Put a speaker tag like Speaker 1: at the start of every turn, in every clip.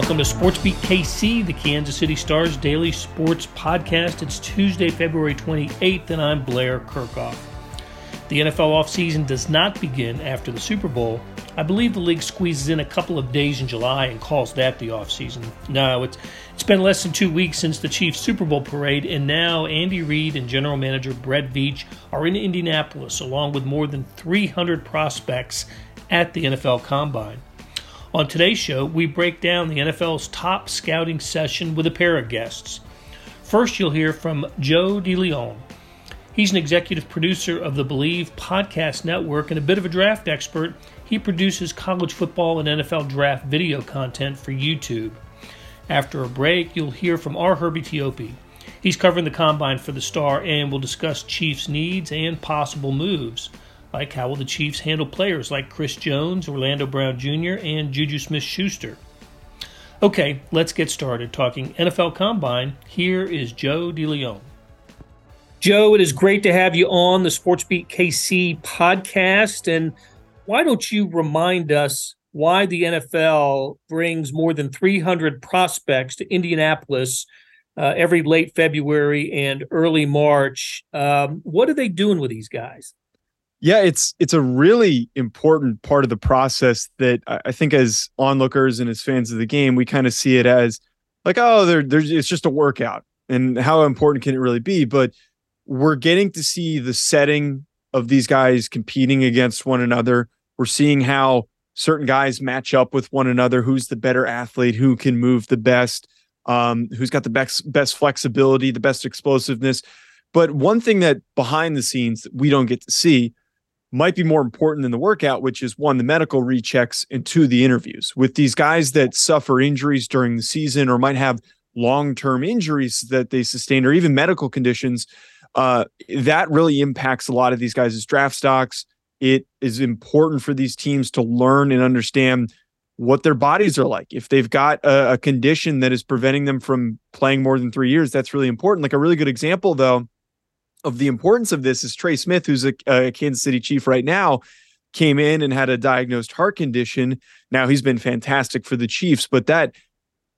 Speaker 1: Welcome to SportsBeat KC, the Kansas City Stars daily sports podcast. It's Tuesday, February 28th, and I'm Blair Kerkhoff. The NFL offseason does not begin after the Super Bowl. I believe the league squeezes in a couple of days in July and calls that the offseason. No, it's it's been less than two weeks since the Chiefs Super Bowl parade, and now Andy Reid and general manager Brett Veach are in Indianapolis along with more than 300 prospects at the NFL Combine. On today's show, we break down the NFL's top scouting session with a pair of guests. First, you'll hear from Joe DeLeon. He's an executive producer of the Believe Podcast Network and a bit of a draft expert. He produces college football and NFL draft video content for YouTube. After a break, you'll hear from R. Herbie Teope. He's covering the combine for the Star and will discuss Chiefs' needs and possible moves. Like how will the Chiefs handle players like Chris Jones, Orlando Brown Jr., and Juju Smith Schuster? Okay, let's get started talking NFL Combine. Here is Joe DeLeon. Joe, it is great to have you on the SportsBeat KC podcast. And why don't you remind us why the NFL brings more than 300 prospects to Indianapolis uh, every late February and early March? Um, what are they doing with these guys?
Speaker 2: Yeah, it's it's a really important part of the process that I think as onlookers and as fans of the game, we kind of see it as like, oh, there, there's it's just a workout, and how important can it really be? But we're getting to see the setting of these guys competing against one another. We're seeing how certain guys match up with one another. Who's the better athlete? Who can move the best? Um, who's got the best best flexibility, the best explosiveness? But one thing that behind the scenes that we don't get to see might be more important than the workout, which is one, the medical rechecks, and two, the interviews. With these guys that suffer injuries during the season or might have long term injuries that they sustain or even medical conditions, uh, that really impacts a lot of these guys' draft stocks. It is important for these teams to learn and understand what their bodies are like. If they've got a, a condition that is preventing them from playing more than three years, that's really important. Like a really good example, though, of the importance of this is Trey Smith, who's a, a, Kansas City Chief right now, came in and had a diagnosed heart condition. Now he's been fantastic for the Chiefs, but that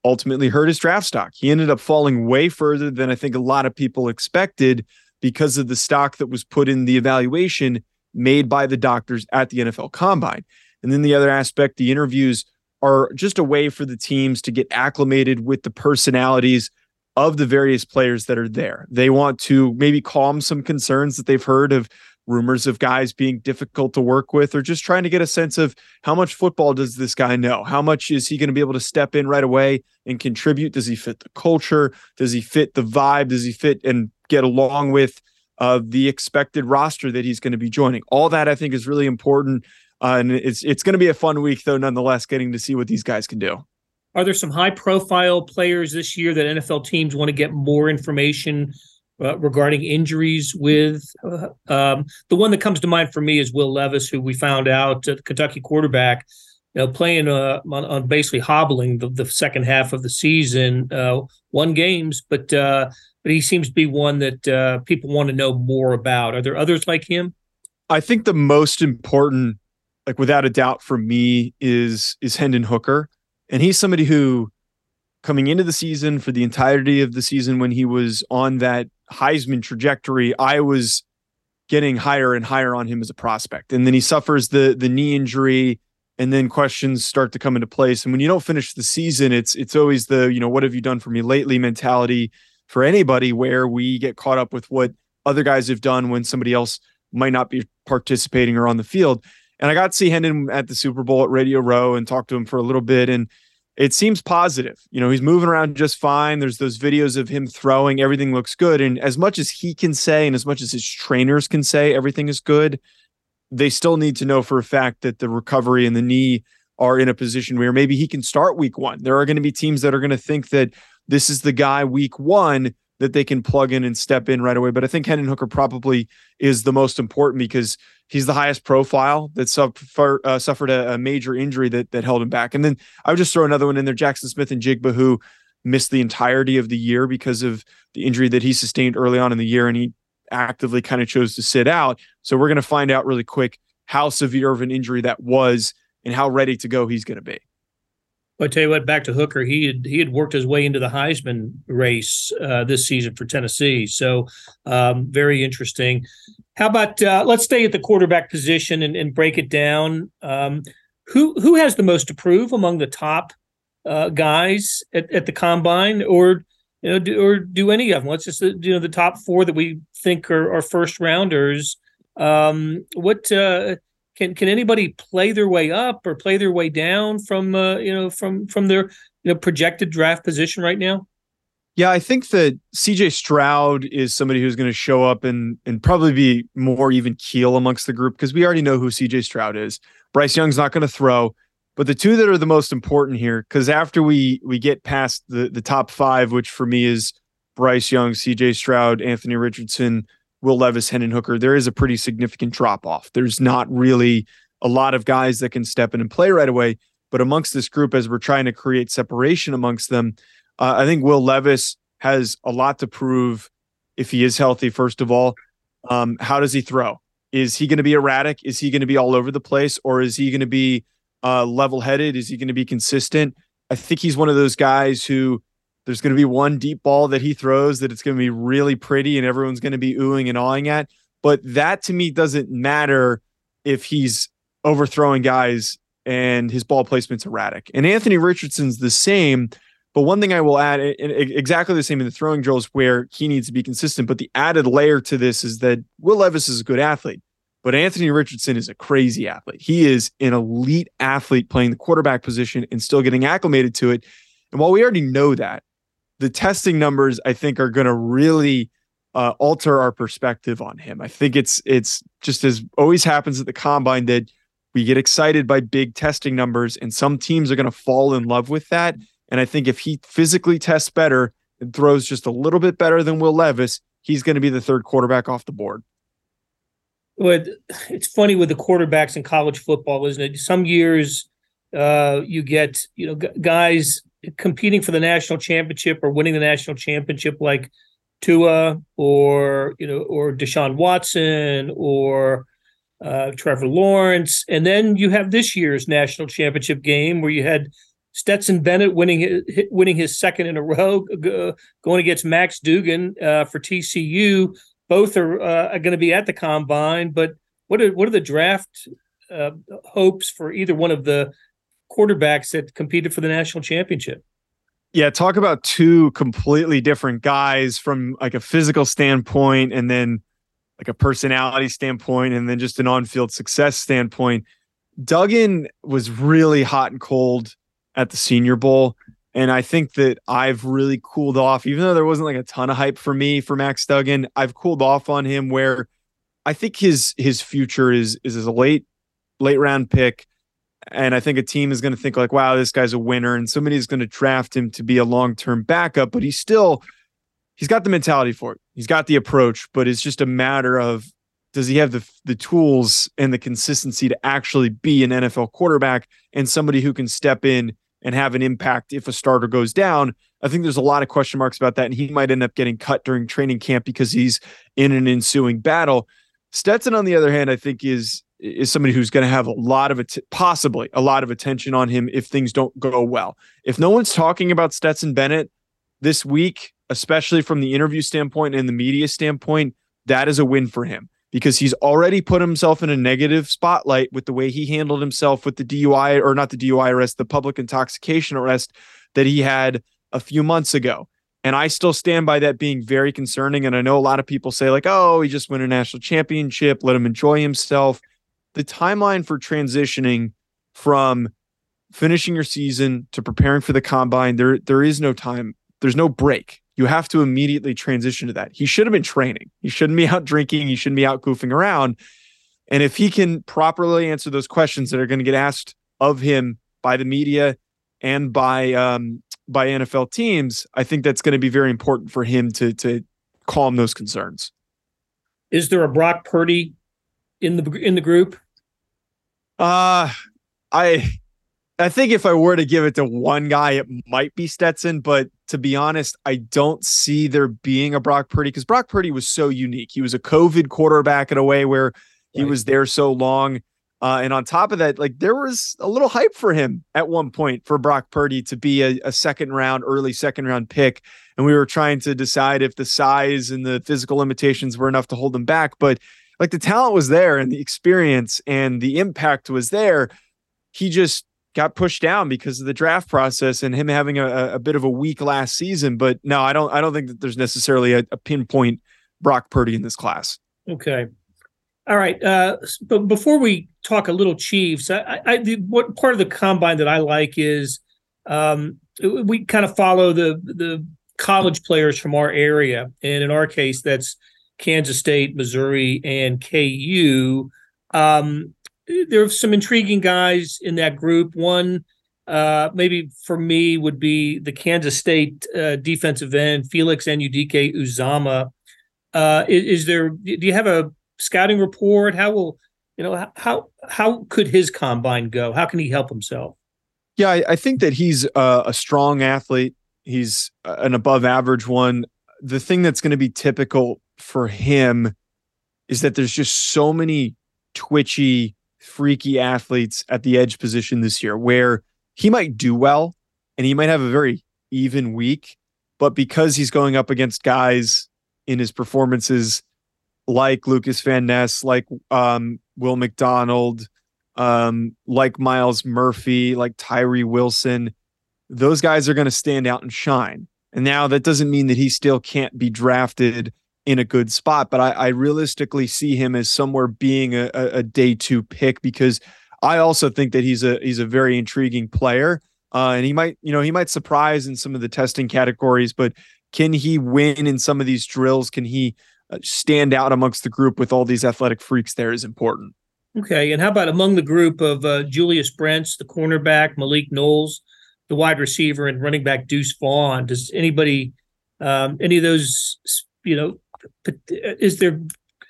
Speaker 2: ultimately hurt his draft stock. He ended up falling way further than I think a lot of people expected because of the stock that was put in the evaluation made by the doctors at the NFL Combine. And then the other aspect, the interviews are just a way for the teams to get acclimated with the personalities of the various players that are there. They want to maybe calm some concerns that they've heard of rumors of guys being difficult to work with or just trying to get a sense of how much football does this guy know? How much is he going to be able to step in right away and contribute? Does he fit the culture? Does he fit the vibe? Does he fit and get along with uh, the expected roster that he's going to be joining? All that I think is really important. Uh, and it's it's going to be a fun week though, nonetheless, getting to see what these guys can do.
Speaker 1: Are there some high profile players this year that NFL teams want to get more information uh, regarding injuries with? Uh, um, the one that comes to mind for me is Will Levis, who we found out, uh, Kentucky quarterback, you know, playing uh, on, on, basically hobbling the, the, second half of the season, uh, won games, but uh, but he seems to be one that people want to know more about. Are there others like him?
Speaker 2: I think the most important, like without a doubt, for me is is Hendon Hooker. And he's somebody who, coming into the season for the entirety of the season, when he was on that Heisman trajectory, I was getting higher and higher on him as a prospect. And then he suffers the the knee injury, and then questions start to come into place. And when you don't finish the season, it's it's always the you know what have you done for me lately mentality for anybody where we get caught up with what other guys have done when somebody else might not be participating or on the field. And I got to see Hendon at the Super Bowl at Radio Row and talked to him for a little bit. And it seems positive. You know, he's moving around just fine. There's those videos of him throwing. Everything looks good. And as much as he can say, and as much as his trainers can say, everything is good, they still need to know for a fact that the recovery and the knee are in a position where maybe he can start week one. There are going to be teams that are going to think that this is the guy week one that they can plug in and step in right away. But I think Hendon Hooker probably is the most important because he's the highest profile that suffer, uh, suffered a, a, major injury that that held him back. And then I would just throw another one in there: Jackson Smith-Njigba, who missed the entirety of the year because of the injury that he sustained early on in the year, and he actively kind of chose to sit out. So we're going to find out really quick how severe of an injury that was and how ready to go he's going to be.
Speaker 1: Well, I tell you what, back to Hooker, he had he had worked his way into the Heisman race uh, this season for Tennessee. So um, very interesting. How about uh, let's stay at the quarterback position and, and break it down. Um, who who has the most to prove among the top uh, guys at, at the combine, or you know, do, or do any of them? Let's just uh, you know the top four that we think are, are first rounders. Um, what uh, can can anybody play their way up or play their way down from uh, you know from from their you know projected draft position right now?
Speaker 2: Yeah, I think that CJ Stroud is somebody who's going to show up and and probably be more even keel amongst the group because we already know who CJ Stroud is. Bryce Young's not going to throw, but the two that are the most important here because after we we get past the the top five, which for me is Bryce Young, CJ Stroud, Anthony Richardson, Will Levis, Hendon Hooker, there is a pretty significant drop off. There's not really a lot of guys that can step in and play right away. But amongst this group, as we're trying to create separation amongst them, uh, I think Will Levis has a lot to prove if he is healthy, first of all. Um, how does he throw? Is he going to be erratic? Is he going to be all over the place? Or is he going to be uh, level headed? Is he going to be consistent? I think he's one of those guys who there's going to be one deep ball that he throws that it's going to be really pretty and everyone's going to be oohing and awing at. But that to me doesn't matter if he's overthrowing guys and his ball placement's erratic. And Anthony Richardson's the same. But one thing I will add, exactly the same in the throwing drills where he needs to be consistent. But the added layer to this is that Will Levis is a good athlete, but Anthony Richardson is a crazy athlete. He is an elite athlete playing the quarterback position and still getting acclimated to it. And while we already know that, the testing numbers I think are going to really uh, alter our perspective on him. I think it's it's just as always happens at the combine that we get excited by big testing numbers, and some teams are going to fall in love with that. And I think if he physically tests better and throws just a little bit better than Will Levis, he's going to be the third quarterback off the board.
Speaker 1: Well, it's funny with the quarterbacks in college football, isn't it? Some years uh, you get you know guys competing for the national championship or winning the national championship like Tua or you know or Deshaun Watson or uh, Trevor Lawrence, and then you have this year's national championship game where you had Stetson Bennett winning his, winning his second in a row, going against Max Duggan uh, for TCU. Both are, uh, are going to be at the combine, but what are what are the draft uh, hopes for either one of the quarterbacks that competed for the national championship.
Speaker 2: Yeah, talk about two completely different guys from like a physical standpoint and then like a personality standpoint and then just an on-field success standpoint. Duggan was really hot and cold at the Senior Bowl. And I think that I've really cooled off, even though there wasn't like a ton of hype for me for Max Duggan. I've cooled off on him where I think his his future is is as a late late round pick and I think a team is going to think like, wow, this guy's a winner, and somebody's going to draft him to be a long term backup. But he's still, he's got the mentality for it. He's got the approach, but it's just a matter of does he have the the tools and the consistency to actually be an NFL quarterback and somebody who can step in and have an impact if a starter goes down. I think there's a lot of question marks about that, and he might end up getting cut during training camp because he's in an ensuing battle. Stetson, on the other hand, I think is is somebody who's going to have a lot of it, possibly a lot of attention on him if things don't go well. If no one's talking about Stetson Bennett this week, especially from the interview standpoint and the media standpoint, that is a win for him because he's already put himself in a negative spotlight with the way he handled himself with the DUI or not the DUI arrest, the public intoxication arrest that he had a few months ago. And I still stand by that being very concerning. And I know a lot of people say, like, oh, he just won a national championship, let him enjoy himself the timeline for transitioning from finishing your season to preparing for the combine, there there is no time. There's no break. You have to immediately transition to that. He should have been training. He shouldn't be out drinking. He shouldn't be out goofing around. And if he can properly answer those questions that are going to get asked of him by the media and by um, by NFL teams, I think that's going to be very important for him to to calm those concerns.
Speaker 1: Is there a Brock Purdy in the in the group?
Speaker 2: Uh I I think if I were to give it to one guy, it might be Stetson. But to be honest, I don't see there being a Brock Purdy because Brock Purdy was so unique. He was a COVID quarterback in a way where he right. was there so long. Uh, and on top of that, like there was a little hype for him at one point for Brock Purdy to be a, a, second round, early second round pick. And we were trying to decide if the size and the physical limitations were enough to hold him back. But like the talent was there and the experience and the impact was there. He just got pushed down because of the draft process and him having a, a bit of a weak last season. But no, I don't I don't think that there's necessarily a, a pinpoint Brock Purdy in this class.
Speaker 1: Okay. All right. Uh, but before we talk a little Chiefs, I, I the, what part of the combine that I like is um, we kind of follow the the college players from our area, and in our case, that's Kansas State, Missouri, and KU. Um, there are some intriguing guys in that group. One, uh, maybe for me, would be the Kansas State uh, defensive end Felix Anudike Uzomah. Uh, is, is, there? Do you have a scouting report? How will you know how how could his combine go? How can he help himself?
Speaker 2: Yeah, I, I think that he's a, a strong athlete. He's an above average one. The thing that's going to be typical for him is that there's just so many twitchy, freaky athletes at the edge position this year where he might do well and he might have a very even week, but because he's going up against guys in his performances like Lucas Van Ness, like um, Will McDonald, um, like Myles Murphy, like Tyree Wilson, those guys are going to stand out and shine. And now that doesn't mean that he still can't be drafted in a good spot, but I, I realistically see him as somewhere being a, a, day two pick because I also think that he's a he's a very intriguing player. Uh, and he might, you know, he might surprise in some of the testing categories, but can he win in some of these drills? Can he uh, stand out amongst the group with all these athletic freaks there is important.
Speaker 1: Okay. And how about among the group of uh, Julius Brents, the cornerback, Malik Knowles, the wide receiver, and running back Deuce Vaughn? Does anybody, um, any of those, you know, is there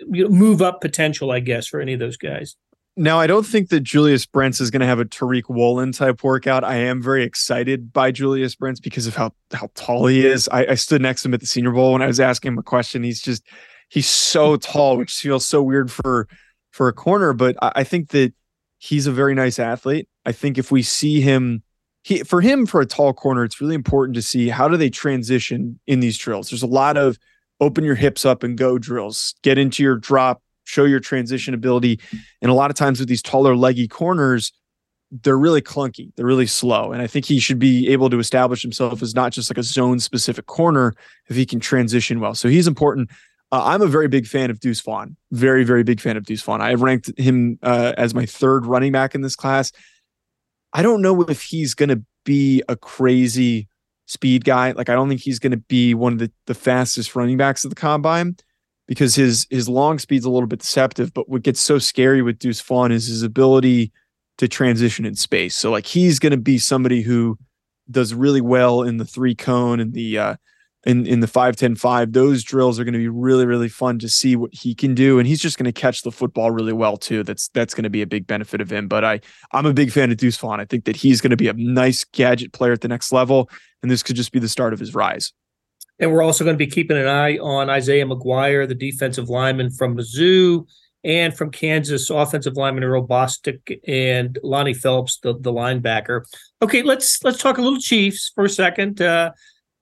Speaker 1: you know, move up potential, I guess, for any of those guys?
Speaker 2: Now, I don't think that Julius Brents is going to have a Tariq Woolen type workout. I am very excited by Julius Brents because of how how tall he is. I, I stood next to him at the Senior Bowl when I was asking him a question. He's just he's so tall, which feels so weird for for a corner. But I, I think that he's a very nice athlete. I think if we see him, he for him for a tall corner, it's really important to see how do they transition in these drills. There's a lot of open your hips up and go drills, get into your drop, show your transition ability. And a lot of times with these taller, leggy corners, they're really clunky. They're really slow. And I think he should be able to establish himself as not just like a zone specific corner if he can transition well. So he's important. Uh, I'm a very big fan of Deuce Vaughn. Very, very big fan of Deuce Vaughn. I ranked him uh, as my third running back in this class. I don't know if he's going to be a crazy speed guy. Like I don't think he's going to be one of the, the fastest running backs of the combine because his his long speed's a little bit deceptive. But what gets so scary with Deuce Vaughn is his ability to transition in space. So like he's going to be somebody who does really well in the three cone and the uh, in in the 5 10 5 those drills are going to be really really fun to see what he can do and he's just going to catch the football really well too that's that's going to be a big benefit of him but i i'm a big fan of deuce vaughn i think that he's going to be a nice gadget player at the next level and this could just be the start of his rise
Speaker 1: and we're also going to be keeping an eye on isaiah mcguire the defensive lineman from mizzou and from Kansas, offensive lineman Earl and Lonnie Phelps, the, the linebacker. Okay, let's let's talk a little Chiefs for a second. Uh,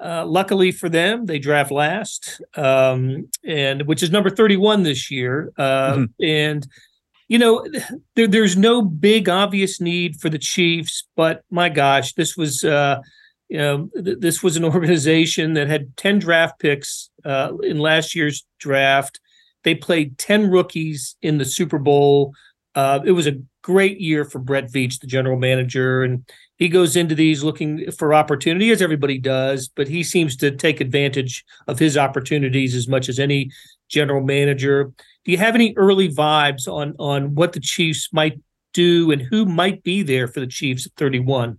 Speaker 1: uh, luckily for them, they draft last, um, and which is number 31 this year. Uh, mm-hmm. And you know, there, there's no big obvious need for the Chiefs, but my gosh, this was uh, you know th- this was an organization that had 10 draft picks uh, in last year's draft. They played 10 rookies in the Super Bowl. Uh, it was a great year for Brett Veach, the general manager, and he goes into these looking for opportunity as everybody does, but he seems to take advantage of his opportunities as much as any general manager. Do you have any early vibes on on what the Chiefs might do and who might be there for the Chiefs at 31?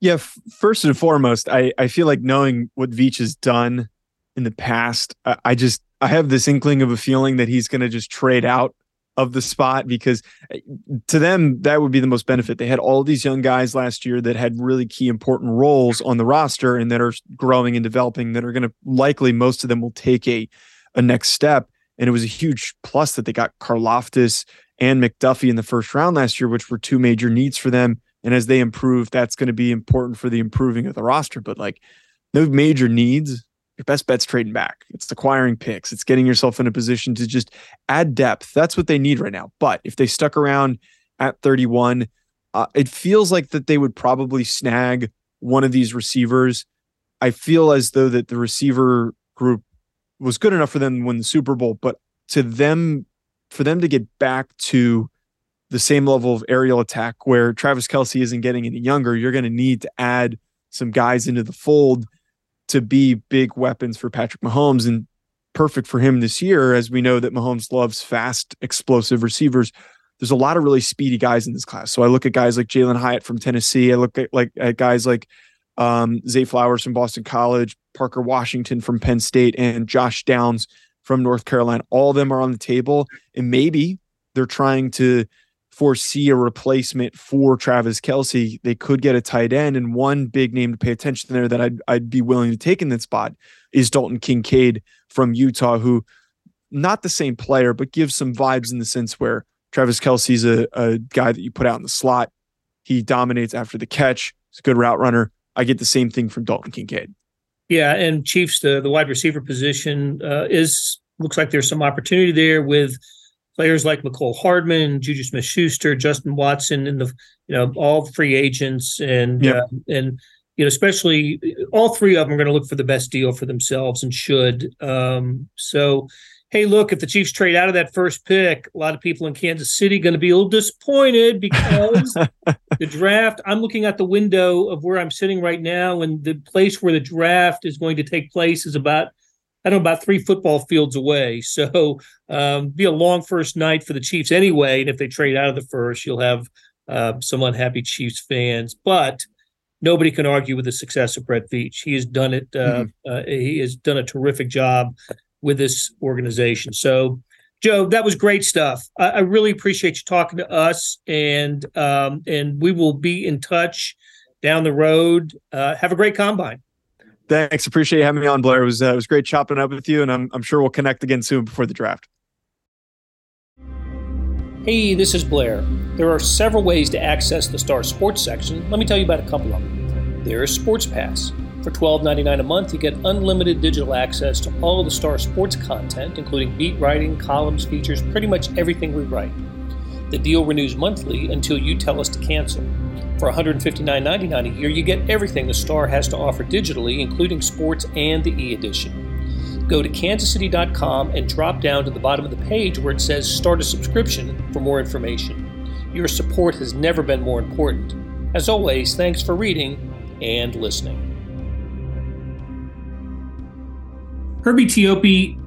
Speaker 2: Yeah, f- first and foremost, I I feel like knowing what Veach has done in the past, I, I just I have this inkling of a feeling that he's going to just trade out of the spot because eh, to them that would be the most benefit. They had all these young guys last year that had really key important roles on the roster and that are growing and developing that are going to likely most of them will take a a next step. And it was a huge plus that they got Karlaftis and McDuffie in the first round last year, which were two major needs for them. And as they improve, that's going to be important for the improving of the roster. But like no major needs, your best bet's trading back. It's acquiring picks. It's getting yourself in a position to just add depth. That's what they need right now. But if they stuck around at 31, uh, it feels like that they would probably snag one of these receivers. I feel as though that the receiver group was good enough for them to win the Super Bowl, but to them, for them to get back to the same level of aerial attack where Travis Kelce isn't getting any younger, you're going to need to add some guys into the fold to be big weapons for Patrick Mahomes and perfect for him this year, as we know that Mahomes loves fast, explosive receivers. There's a lot of really speedy guys in this class. So I look at guys like Jalin Hyatt from Tennessee. I look at like at guys like um, Zay Flowers from Boston College, Parker Washington from Penn State, and Josh Downs from North Carolina. All of them are on the table, and maybe they're trying to foresee a replacement for Travis Kelce. they could get a tight end. And one big name to pay attention there that I'd, I'd be willing to take in that spot is Dalton Kincaid from Utah, who not the same player, but gives some vibes in the sense where Travis Kelce's a, a guy that you put out in the slot. He dominates after the catch. He's a good route runner. I get the same thing from Dalton Kincaid.
Speaker 1: Yeah, and Chiefs the the wide receiver position uh, is looks like there's some opportunity there with players like Mecole Hardman, Juju Smith Schuster, Justin Watson, and the you know all free agents, and yep. uh, and you know especially all three of them are going to look for the best deal for themselves and should. Um, so, hey, look, if the Chiefs trade out of that first pick, a lot of people in Kansas City going to be a little disappointed because the draft. I'm looking at the window of where I'm sitting right now, and the place where the draft is going to take place is about I don't know, about three football fields away. So um, be a long first night for the Chiefs anyway. And if they trade out of the first, you'll have uh, some unhappy Chiefs fans. But nobody can argue with the success of Brett Veach. He has done it. Uh, mm-hmm. uh, he has done a terrific job with this organization. So, Joe, that was great stuff. I, I really appreciate you talking to us, and um, and we will be in touch down the road. Uh, have a great combine.
Speaker 2: Thanks. Appreciate having me on, Blair. It was uh, it was great chopping up with you, and I'm I'm sure we'll connect again soon before the draft.
Speaker 1: Hey, this is Blair. There are several ways to access the Star Sports section. Let me tell you about a couple of them. There is Sports Pass. For $12.99 a month, you get unlimited digital access to all the Star Sports content, including beat writing, columns, features, pretty much everything we write. The deal renews monthly until you tell us to cancel. For $159.99 a year, you get everything the Star has to offer digitally, including sports and the e edition. Go to kansascity.com and drop down to the bottom of the page where it says Start a Subscription for more information. Your support has never been more important. As always, thanks for reading and listening. Herbie Teope,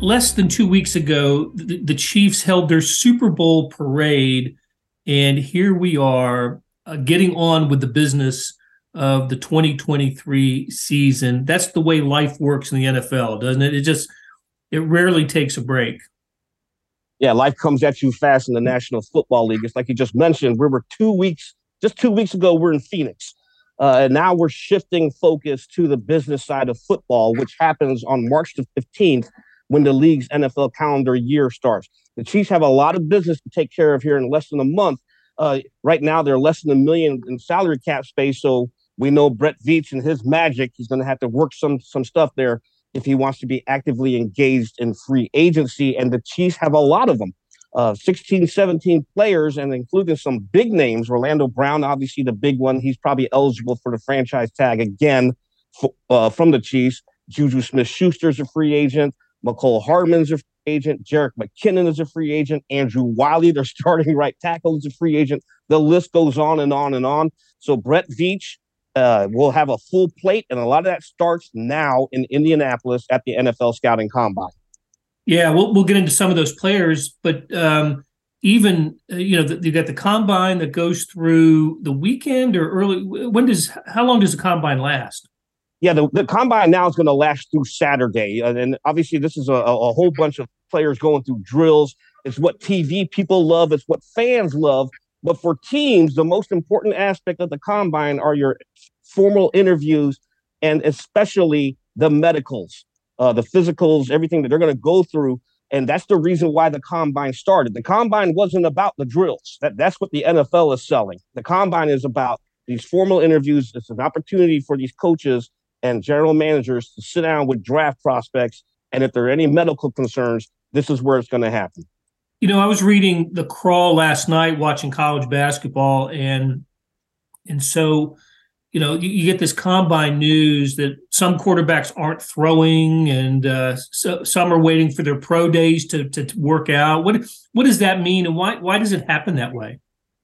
Speaker 1: less than two weeks ago, the, the Chiefs held their Super Bowl parade, and here we are uh, getting on with the business of the 2023 season. That's the way life works in the NFL, doesn't it? It just it rarely takes a break.
Speaker 3: Yeah, life comes at you fast in the National Football League. It's like you just mentioned. We were two weeks, just two weeks ago, we're in Phoenix. Uh, and now we're shifting focus to the business side of football, which happens on March the 15th when the league's NFL calendar year starts. The Chiefs have a lot of business to take care of here in less than a month, uh, right now, they're less than a million in salary cap space. So we know Brett Veach and his magic, he's going to have to work some some stuff there if he wants to be actively engaged in free agency. And the Chiefs have a lot of them. Uh, 16, 17 players, and including some big names. Orlando Brown, obviously the big one. He's probably eligible for the franchise tag again uh, from the Chiefs. Juju Smith Schuster's a free agent. Mecole Hardman's a agent. Jerick McKinnon is a free agent. Andrew Wylie, their starting right tackle, is a free agent. The list goes on and on and on. So Brett Veach uh, will have a full plate, and a lot of that starts now in Indianapolis at the NFL Scouting Combine.
Speaker 1: Yeah, we'll we'll get into some of those players, but um, even uh, you know you got the combine that goes through the weekend or early. When does how long does the combine last?
Speaker 3: Yeah, the, the combine now is going to last through Saturday. Uh, and obviously, this is a, a whole bunch of players going through drills. It's what TV people love, it's what fans love. But for teams, the most important aspect of the combine are your formal interviews and especially the medicals, uh, the physicals, everything that they're going to go through And that's the reason why the combine started. The combine wasn't about the drills. That, that's what the NFL is selling. The combine is about these formal interviews. It's an opportunity for these coaches and general managers to sit down with draft prospects. And if there are any medical concerns, this is where it's going to happen.
Speaker 1: You know, I was reading the crawl last night watching college basketball and and so you know, you, you, get this combine news that some quarterbacks aren't throwing, and uh, so, some are waiting for their pro days to, to, to work out. What what does that mean, and why why does it happen that way?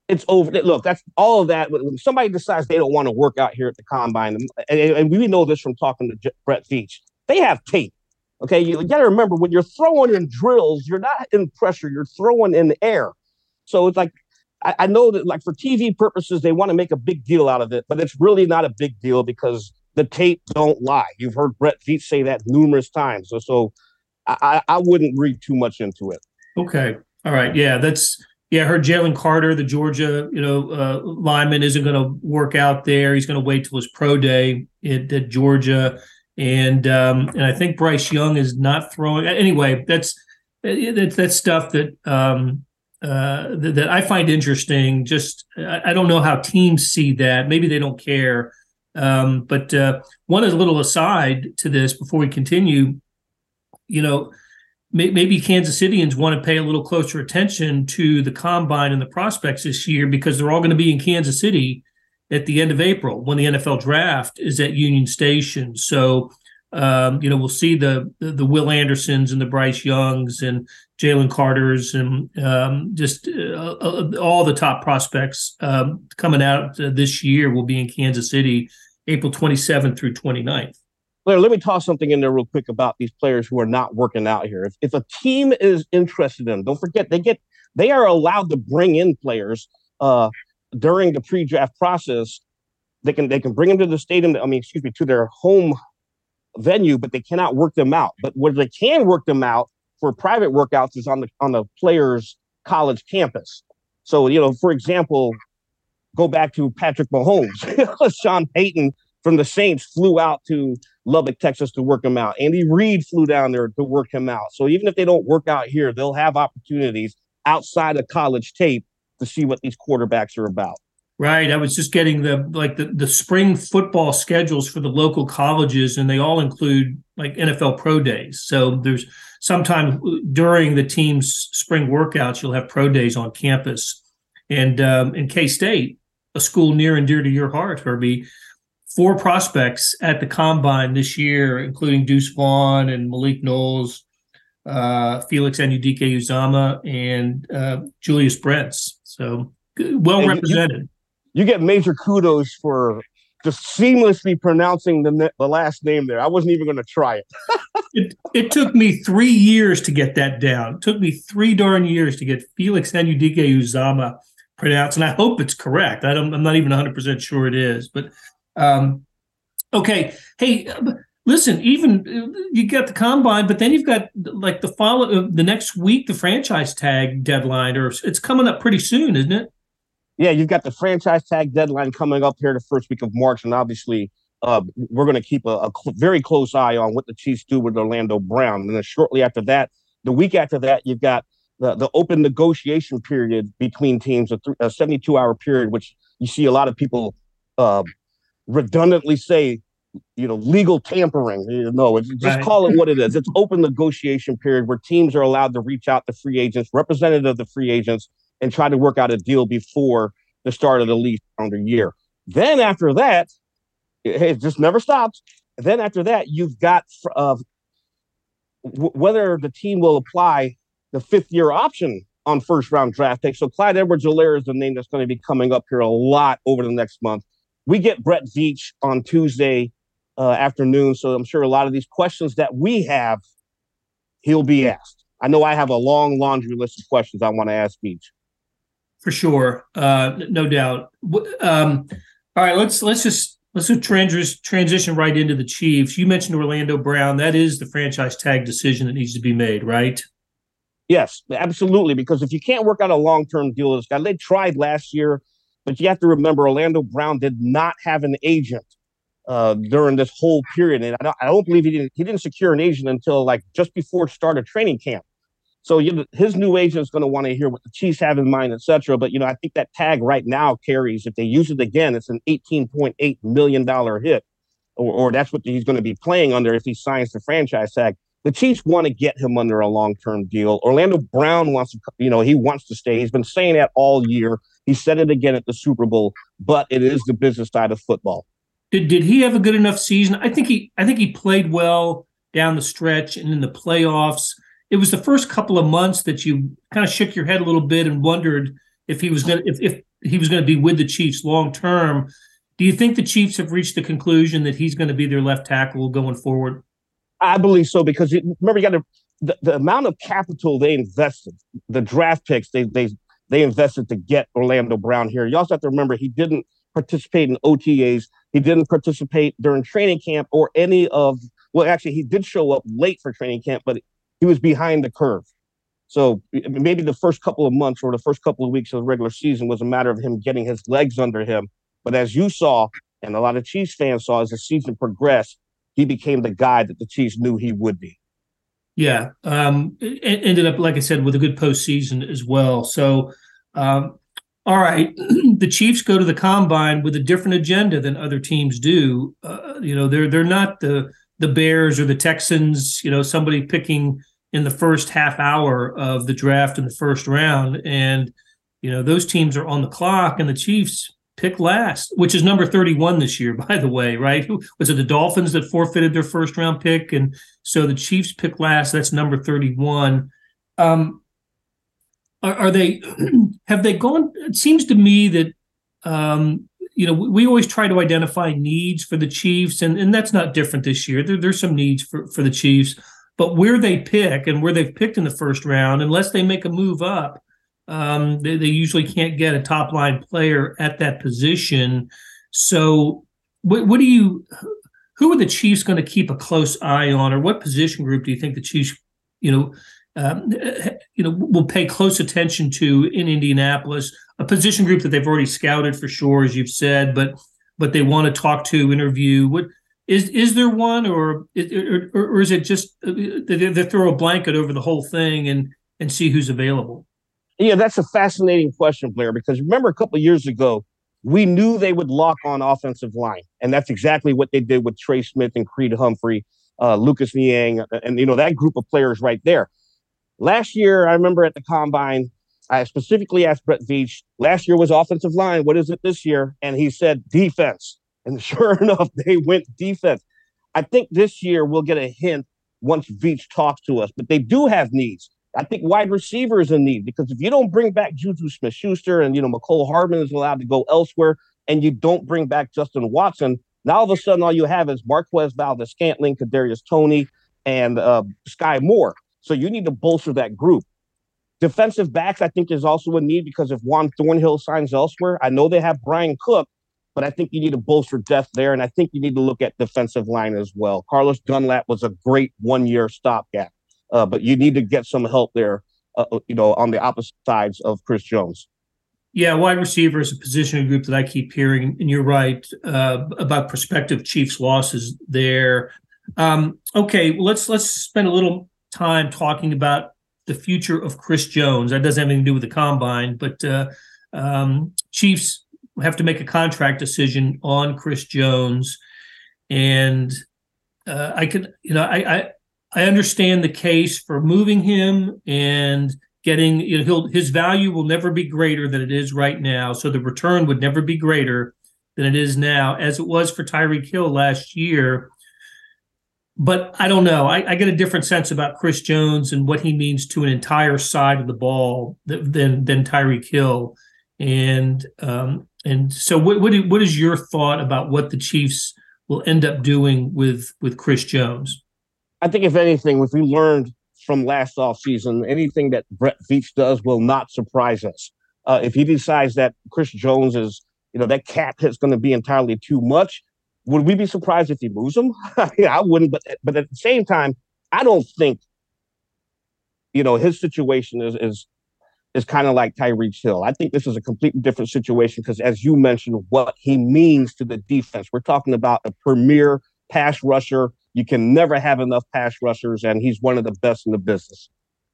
Speaker 3: It's over. Look, that's all of that. When somebody decides they don't want to work out here at the combine, and, and we know this from talking to Brett Veach, they have tape. Okay, you, got to remember when you're throwing in drills, you're not in pressure, you're throwing in air. So it's like I, I know that like for TV purposes, they want to make a big deal out of it, but it's really not a big deal because the tape don't lie. You've heard Brett Veach say that numerous times. So, so I, I wouldn't read too much into it.
Speaker 1: Okay. All right. Yeah, that's yeah. I heard Jalen Carter, the Georgia you know uh, lineman, isn't going to work out there. He's going to wait till his pro day at, at Georgia, and um, and I think Bryce Young is not throwing. Anyway, that's that's that's stuff that um, uh, that, that, I find interesting. Just I, I, don't know how teams see that. Maybe they don't care. Um, but uh, one a little aside to this before we continue. You know, maybe Kansas Citians want to pay a little closer attention to the combine and the prospects this year because they're all going to be in Kansas City at the end of April when the NFL draft is at Union Station. So um, you know, we'll see the, the, the Will Andersons and the Bryce Youngs and Jalen Carters and um, just uh, uh, all the top prospects um, coming out uh, this year will be in Kansas City, April 27th through 29th.
Speaker 3: Let me toss something in there real quick about these players who are not working out here. If, if a team is interested in, them, don't forget they get they are allowed to bring in players uh, during the pre-draft process. They can they can bring them to the stadium. I mean, excuse me, to their home venue, but they cannot work them out. But where they can work them out for private workouts is on the on the player's college campus. So, you know, for example, go back to Patrick Mahomes. Sean Payton from the Saints flew out to Lubbock, Texas to work him out. Andy Reid flew down there to work him out. So even if they don't work out here, they'll have opportunities outside of college tape to see what these quarterbacks are about.
Speaker 1: Right. I was just getting the like the, the spring football schedules for the local colleges, and they all include like NFL pro days. So there's sometime during the team's spring workouts, you'll have pro days on campus. And um, in K State, a school near and dear to your heart, Herbie, four prospects at the combine this year, including Deuce Vaughn and Malik Knowles, uh, Felix Anudike-Uzomah, and uh, Julius Brents. So well represented.
Speaker 3: You, you get major kudos for just seamlessly pronouncing the, the last name there. I wasn't even going to try it.
Speaker 1: it. It took me three years to get that down. It took me three darn years to get Felix Anudike-Uzomah pronounced, and I hope it's correct. I don't. I'm not even 100 percent sure it is, but um, okay. Hey, listen. Even you got the combine, but then you've got like the follow uh, the next week the franchise tag deadline, or it's coming up pretty soon, isn't it?
Speaker 3: yeah, you've got the franchise tag deadline coming up here the first week of March, and obviously uh, we're going to keep a, a cl- very close eye on what the Chiefs do with Orlando Brown. And then shortly after that, the week after that, you've got the, the open negotiation period between teams, a, th- a 72 hour period, which you see a lot of people uh, redundantly say, you know, legal tampering. You know, just right. call it what it is. It's open negotiation period where teams are allowed to reach out to free agents, representative of the free agents, and try to work out a deal before the start of the lease calendar year. Then after that, it, it just never stops. Then after that, you've got uh, w- whether the team will apply the fifth year option on first round draft picks. So Clyde Edwards-Helaire is the name that's going to be coming up here a lot over the next month. We get Brett Veach on Tuesday uh, afternoon. So I'm sure a lot of these questions that we have, he'll be asked. I know I have a long laundry list of questions I want to ask Veach
Speaker 1: for sure, uh, no doubt. Um, all right, let's let's just let's just trans- transition right into the Chiefs. You mentioned Orlando Brown. That is the franchise tag decision that needs to be made, right?
Speaker 3: Yes, absolutely. Because if you can't work out a long term deal with this guy, they tried last year, but you have to remember Orlando Brown did not have an agent uh, during this whole period, and I don't, I don't believe he didn't he didn't secure an agent until like just before start of training camp. So you know, his new agent is going to want to hear what the Chiefs have in mind, et cetera. But you know, I think that tag right now carries. If they use it again, it's an eighteen point eight million dollar hit, or, or that's what he's going to be playing under if he signs the franchise tag. The Chiefs want to get him under a long term deal. Orlando Brown wants to, you know, he wants to stay. He's been saying that all year. He said it again at the Super Bowl. But it is the business side of football.
Speaker 1: Did did he have a good enough season? I think he I think he played well down the stretch and in the playoffs. It was the first couple of months that you kind of shook your head a little bit and wondered if he was going to if, if he was going to be with the Chiefs long term. Do you think the Chiefs have reached the conclusion that he's going to be their left tackle going forward?
Speaker 3: I believe so because remember you got to the, the amount of capital they invested, the draft picks they they they invested to get Orlando Brown here. You also have to remember he didn't participate in OTAs. He didn't participate during training camp or any of well, actually, he did show up late for training camp, but he was behind the curve. So maybe the first couple of months or the first couple of weeks of the regular season was a matter of him getting his legs under him. But as you saw, and a lot of Chiefs fans saw as the season progressed, he became the guy that the Chiefs knew he would be.
Speaker 1: Yeah, um, it ended up like I said with a good postseason as well. So, um, all right, the Chiefs go to the combine with a different agenda than other teams do. Uh, you know, they're they're not the the Bears or the Texans, you know, somebody picking in the first half hour of the draft in the first round. And, you know, those teams are on the clock and the Chiefs pick last, which is number 31 this year, by the way, right? Was it the Dolphins that forfeited their first round pick? And so the Chiefs pick last. That's number 31. Um, are, are they, have they gone? It seems to me that um, you know, we always try to identify needs for the Chiefs, and, and that's not different this year. There, there's some needs for, for the Chiefs, but where they pick and where they've picked in the first round, unless they make a move up, um, they, they usually can't get a top line player at that position. So, what, what do you, who are the Chiefs going to keep a close eye on, or what position group do you think the Chiefs, you know, um, you know, will pay close attention to in Indianapolis? a position group that they've already scouted for sure, as you've said, but but they want to talk to, interview. What is is there one, or or, or is it just uh, they, they throw a blanket over the whole thing and and see who's available?
Speaker 3: Yeah, that's a fascinating question, Blair. Because remember, a couple years ago, we knew they would lock on offensive line, and that's exactly what they did with Trey Smith and Creed Humphrey, uh, Lucas Niang, and you know that group of players right there. Last year, I remember at the combine, I specifically asked Brett Veach, last year was offensive line. What is it this year? And he said defense. And sure enough, they went defense. I think this year we'll get a hint once Veach talks to us, but they do have needs. I think wide receiver is a need because if you don't bring back Juju Smith Schuster and, you know, Mecole Hardman is allowed to go elsewhere and you don't bring back Justin Watson, now all of a sudden all you have is Marquez Valdes Scantling, Kadarius Toney, and uh, Skyy Moore. So you need to bolster that group. Defensive backs, I think, is also a need because if Juan Thornhill signs elsewhere, I know they have Bryan Cook, but I think you need to bolster depth there. And I think you need to look at defensive line as well. Carlos Dunlap was a great one year stopgap, uh, but you need to get some help there, uh, uh, you know, on the opposite sides of Chris Jones.
Speaker 1: Yeah, wide receiver is a position group that I keep hearing, and you're right uh, about prospective Chiefs losses there. Um, okay, well, let's let's spend a little time talking about the future of Chris Jones. That doesn't have anything to do with the combine, but uh, um, Chiefs have to make a contract decision on Chris Jones, and uh, I could, you know, I, I I understand the case for moving him and getting, you know, his value will never be greater than it is right now. So the return would never be greater than it is now, as it was for Tyreek Hill last year but I don't know. I, I, get a different sense about Chris Jones and what he means to an entire side of the ball than than Tyreek Hill. And um, and so, what what, what is your thought about what the Chiefs will end up doing with with Chris Jones?
Speaker 3: I think if anything, if we learned from last offseason, anything that Brett Veach does will not surprise us. Uh, if he decides that Chris Jones is, you know, that cap is going to be entirely too much, would we be surprised if he moves him? I wouldn't. But but at the same time, I don't think you know his situation is is is kind of like Tyreek Hill. I think this is a completely different situation because, as you mentioned, what he means to the defense. We're talking about a premier pass rusher. You can never have enough pass rushers, and he's one of the best in the business.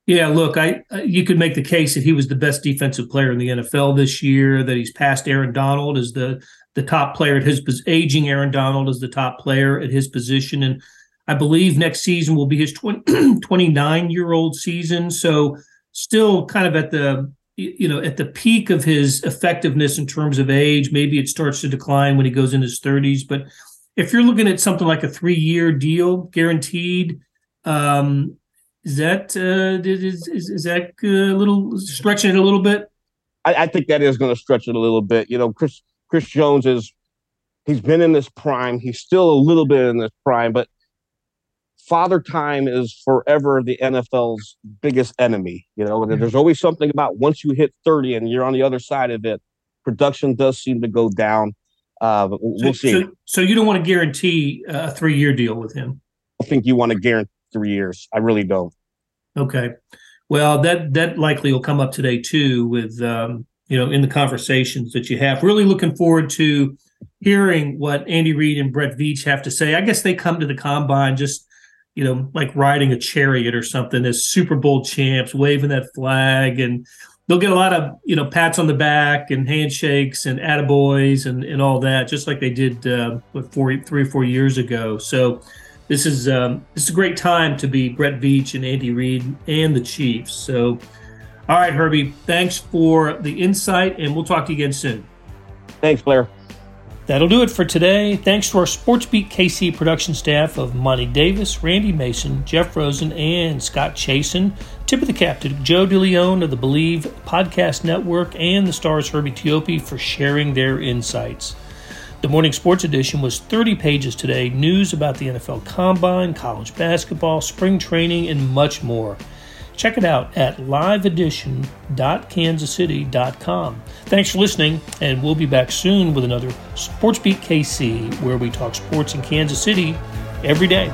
Speaker 1: Yeah, look, I uh, you could make the case that he was the best defensive player in the NFL this year. That he's passed Aaron Donald as the the top player at his aging. Aaron Donald is the top player at his position, and I believe next season will be his 20, 29 year old season. So still kind of at the you know at the peak of his effectiveness in terms of age. Maybe it starts to decline when he goes in his 30s, but if you're looking at something like a three year deal guaranteed. Um, is that uh, is, is, is that uh, a little stretching it a little bit?
Speaker 3: I, I think that is going to stretch it a little bit. You know, Chris Chris Jones is he's been in this prime. He's still a little bit in this prime, but father time is forever the NFL's biggest enemy. You know, mm-hmm. there's always something about once you hit 30 and you're on the other side of it, production does seem to go down. Uh, we'll so, see.
Speaker 1: So, so, you don't want to guarantee a three year deal with him?
Speaker 3: I think you want to guarantee three years. I really don't.
Speaker 1: Okay. Well, that that likely will come up today too, with um, you know in the conversations that you have. Really looking forward to hearing what Andy Reid and Brett Veach have to say. I guess they come to the combine just you know like riding a chariot or something as Super Bowl champs, waving that flag, and they'll get a lot of you know pats on the back and handshakes and attaboys and and all that, just like they did uh, what four, three or four years ago. So this is um, this is a great time to be Brett Veach and Andy Reid and the Chiefs. So, all right, Herbie, thanks for the insight, and we'll talk to you again soon.
Speaker 3: Thanks, Blair.
Speaker 1: That'll do it for today. Thanks to our SportsBeat KC production staff of Monty Davis, Randy Mason, Jeff Rosen, and Scott Chasen. Tip of the cap to Joe DeLeon of the Believe Podcast Network and the Stars Herbie Teope for sharing their insights. The morning sports edition was 30 pages today news about the NFL Combine, college basketball, spring training, and much more. Check it out at liveedition.kansascity.com. Thanks for listening, and we'll be back soon with another Sports Beat KC where we talk sports in Kansas City every day.